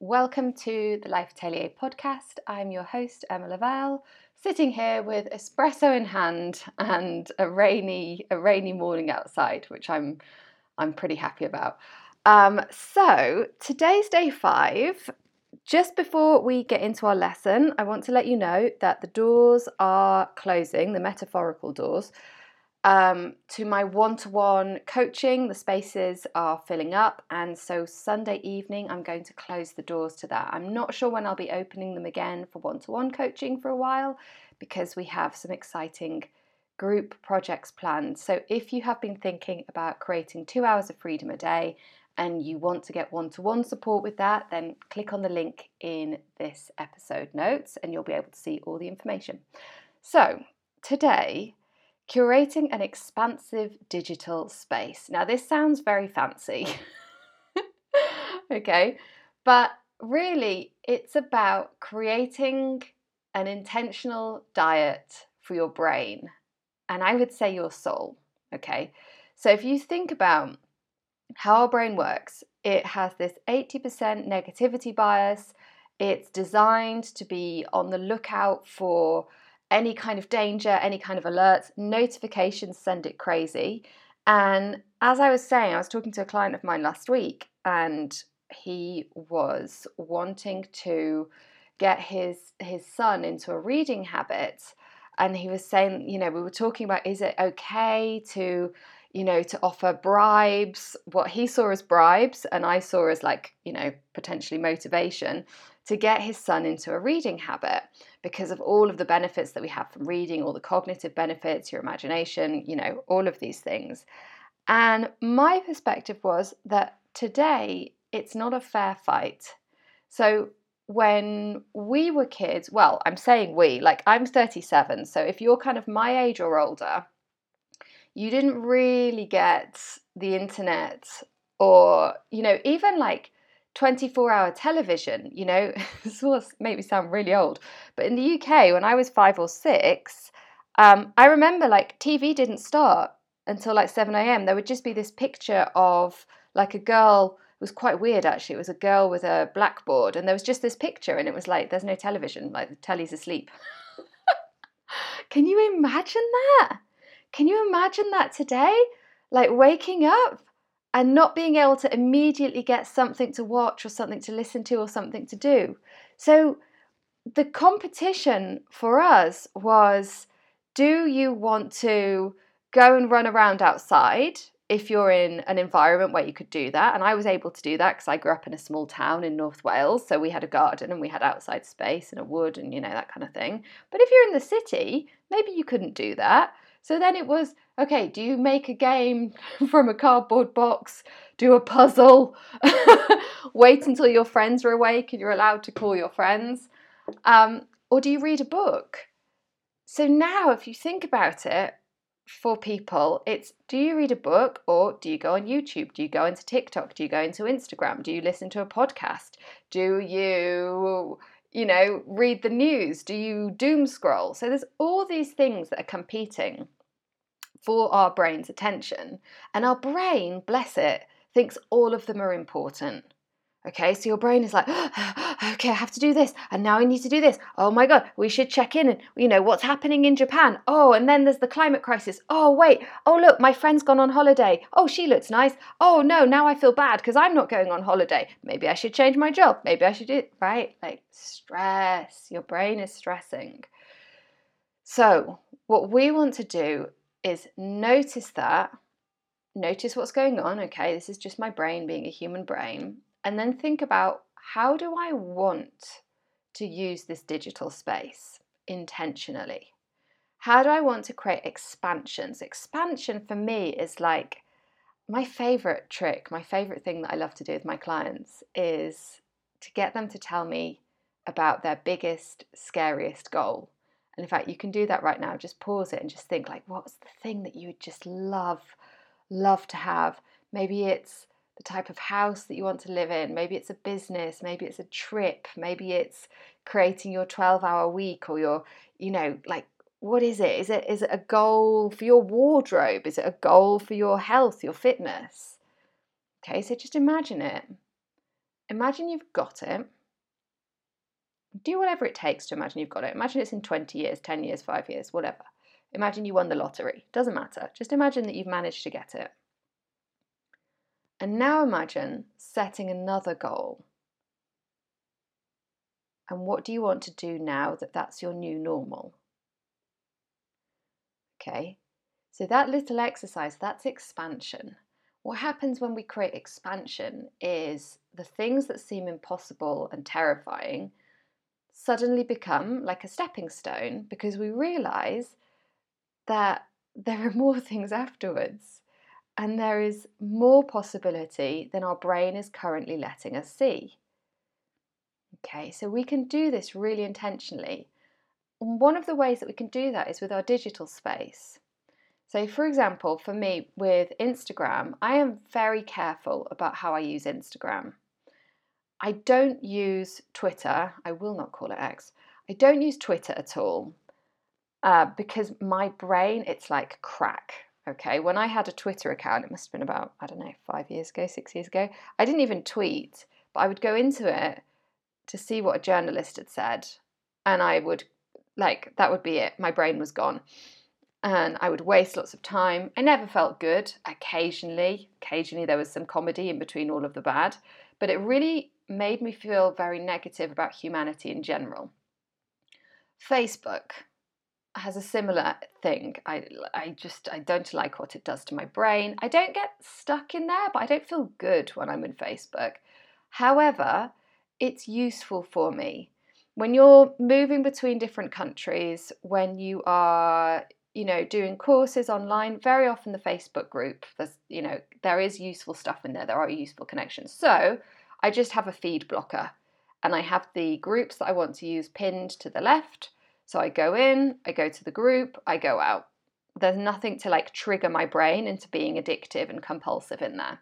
Welcome to the Life Atelier podcast. I'm your host, Emma Lavelle, sitting here with espresso in hand and a rainy, a rainy morning outside, which I'm, I'm pretty happy about. Um, so today's day five. Just before we get into our lesson, I want to let you know that the doors are closing, the metaphorical doors, um, to my one to one coaching. The spaces are filling up, and so Sunday evening I'm going to close the doors to that. I'm not sure when I'll be opening them again for one to one coaching for a while because we have some exciting group projects planned. So if you have been thinking about creating two hours of freedom a day and you want to get one to one support with that, then click on the link in this episode notes and you'll be able to see all the information. So, today, curating an expansive digital space. Now, this sounds very fancy, oh. okay, but really it's about creating an intentional diet for your brain and I would say your soul, okay. So, if you think about how our brain works, it has this 80% negativity bias. It's designed to be on the lookout for any kind of danger, any kind of alerts, notifications send it crazy. And as I was saying, I was talking to a client of mine last week and he was wanting to get his his son into a reading habit. And he was saying, you know, we were talking about is it okay to you know, to offer bribes, what he saw as bribes, and I saw as like, you know, potentially motivation to get his son into a reading habit because of all of the benefits that we have from reading, all the cognitive benefits, your imagination, you know, all of these things. And my perspective was that today it's not a fair fight. So when we were kids, well, I'm saying we, like I'm 37, so if you're kind of my age or older, you didn't really get the internet or, you know, even like 24 hour television, you know, this will make me sound really old, but in the UK, when I was five or six, um, I remember like TV didn't start until like 7 a.m. There would just be this picture of like a girl. It was quite weird actually. It was a girl with a blackboard, and there was just this picture, and it was like, there's no television, like the telly's asleep. Can you imagine that? Can you imagine that today? Like waking up and not being able to immediately get something to watch or something to listen to or something to do. So the competition for us was do you want to go and run around outside if you're in an environment where you could do that? And I was able to do that because I grew up in a small town in North Wales. So we had a garden and we had outside space and a wood and, you know, that kind of thing. But if you're in the city, maybe you couldn't do that. So then it was okay, do you make a game from a cardboard box? Do a puzzle? Wait until your friends are awake and you're allowed to call your friends? Um, or do you read a book? So now, if you think about it, for people, it's do you read a book or do you go on YouTube? Do you go into TikTok? Do you go into Instagram? Do you listen to a podcast? Do you, you know, read the news? Do you doom scroll? So there's all these things that are competing for our brain's attention. And our brain, bless it, thinks all of them are important. Okay, so your brain is like, okay, I have to do this, and now I need to do this. Oh my God, we should check in and, you know, what's happening in Japan. Oh, and then there's the climate crisis. Oh, wait, oh, look, my friend's gone on holiday. Oh, she looks nice. Oh, no, now I feel bad because I'm not going on holiday. Maybe I should change my job. Maybe I should do it, right? Like stress, your brain is stressing. So, what we want to do is notice that, notice what's going on. Okay, this is just my brain being a human brain. And then think about how do I want to use this digital space intentionally? How do I want to create expansions? Expansion for me is like my favorite trick, my favorite thing that I love to do with my clients is to get them to tell me about their biggest, scariest goal. And in fact, you can do that right now. Just pause it and just think like, what's the thing that you would just love, love to have? Maybe it's the type of house that you want to live in. Maybe it's a business. Maybe it's a trip. Maybe it's creating your 12 hour week or your, you know, like, what is it? Is it is it a goal for your wardrobe? Is it a goal for your health, your fitness? Okay, so just imagine it. imagine you've got it. Do whatever it takes to imagine you've got it. Imagine it's in 20 years, 10 years, 5 years, whatever. Imagine you won the lottery. Doesn't matter. Just imagine that you've managed to get it. And now imagine setting another goal. And what do you want to do now that that's your new normal? Okay, so that little exercise, that's expansion. What happens when we create expansion is the things that seem impossible and terrifying suddenly become like a stepping stone because we realize that there are more things afterwards and there is more possibility than our brain is currently letting us see. Okay, so we can do this really intentionally. One of the ways that we can do that is with our digital space. So, for example, for me with Instagram, I am very careful about how I use Instagram. I don't use Twitter, I will not call it X. I don't use Twitter at all uh, because my brain, it's like crack. Okay, when I had a Twitter account, it must have been about, I don't know, five years ago, six years ago, I didn't even tweet, but I would go into it to see what a journalist had said. And I would, like, that would be it. My brain was gone. And I would waste lots of time. I never felt good. Occasionally, occasionally there was some comedy in between all of the bad. But it really made me feel very negative about humanity in general. Facebook has a similar thing. I, I just I don't like what it does to my brain. I don't get stuck in there, but I don't feel good when I'm in Facebook. However, it's useful for me when you're moving between different countries, when you are you know doing courses online very often the facebook group there's you know there is useful stuff in there there are useful connections so I just have a feed blocker and I have the groups that I want to use pinned to the left. So I go in, I go to the group, I go out. There's nothing to like trigger my brain into being addictive and compulsive in there.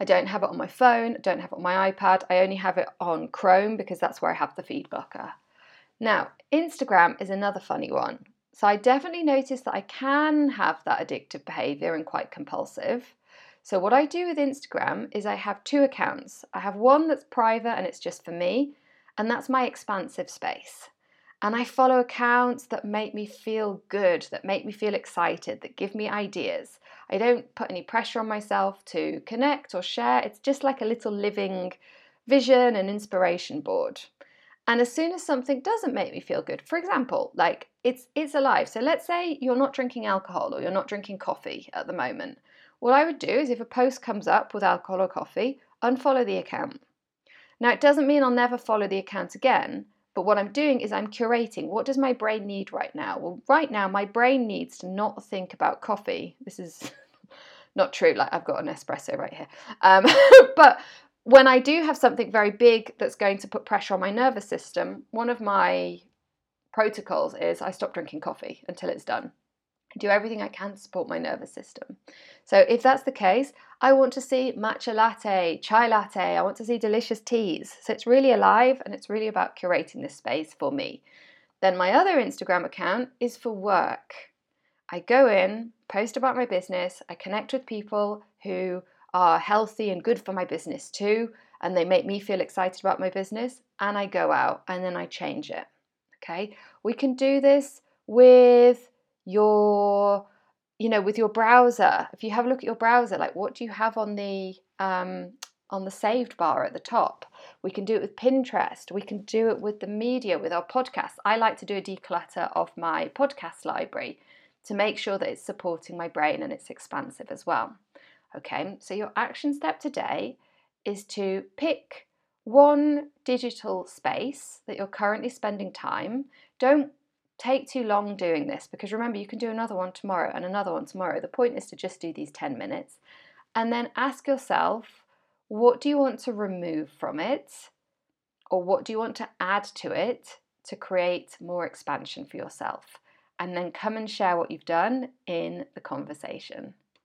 I don't have it on my phone, I don't have it on my iPad. I only have it on Chrome because that's where I have the feed blocker. Now, Instagram is another funny one. So I definitely noticed that I can have that addictive behavior and quite compulsive. So, what I do with Instagram is I have two accounts. I have one that's private and it's just for me, and that's my expansive space. And I follow accounts that make me feel good, that make me feel excited, that give me ideas. I don't put any pressure on myself to connect or share. It's just like a little living vision and inspiration board. And as soon as something doesn't make me feel good, for example, like it's it's alive. So let's say you're not drinking alcohol or you're not drinking coffee at the moment. What I would do is if a post comes up with alcohol or coffee, unfollow the account. Now, it doesn't mean I'll never follow the account again, but what I'm doing is I'm curating what does my brain need right now? Well, right now, my brain needs to not think about coffee. This is not true, like I've got an espresso right here. Um, but when I do have something very big that's going to put pressure on my nervous system, one of my protocols is I stop drinking coffee until it's done do everything I can to support my nervous system. So if that's the case, I want to see matcha latte, chai latte, I want to see delicious teas. So it's really alive and it's really about curating this space for me. Then my other Instagram account is for work. I go in, post about my business, I connect with people who are healthy and good for my business too, and they make me feel excited about my business, and I go out and then I change it. Okay, we can do this with your you know with your browser if you have a look at your browser like what do you have on the um, on the saved bar at the top? We can do it with pinterest. We can do it with the media with our podcasts. I like to do a declutter of my podcast library to make sure that it's supporting my brain and it's expansive as well. Okay so your action step today is to pick one digital space that you're currently spending time. Don't take too long doing this because remember, you can do another one tomorrow and another one tomorrow. The point is to just do these 10 minutes and then ask yourself what do you want to remove from it or what do you want to add to it to create more expansion for yourself? And then come and share what you've done in the conversation.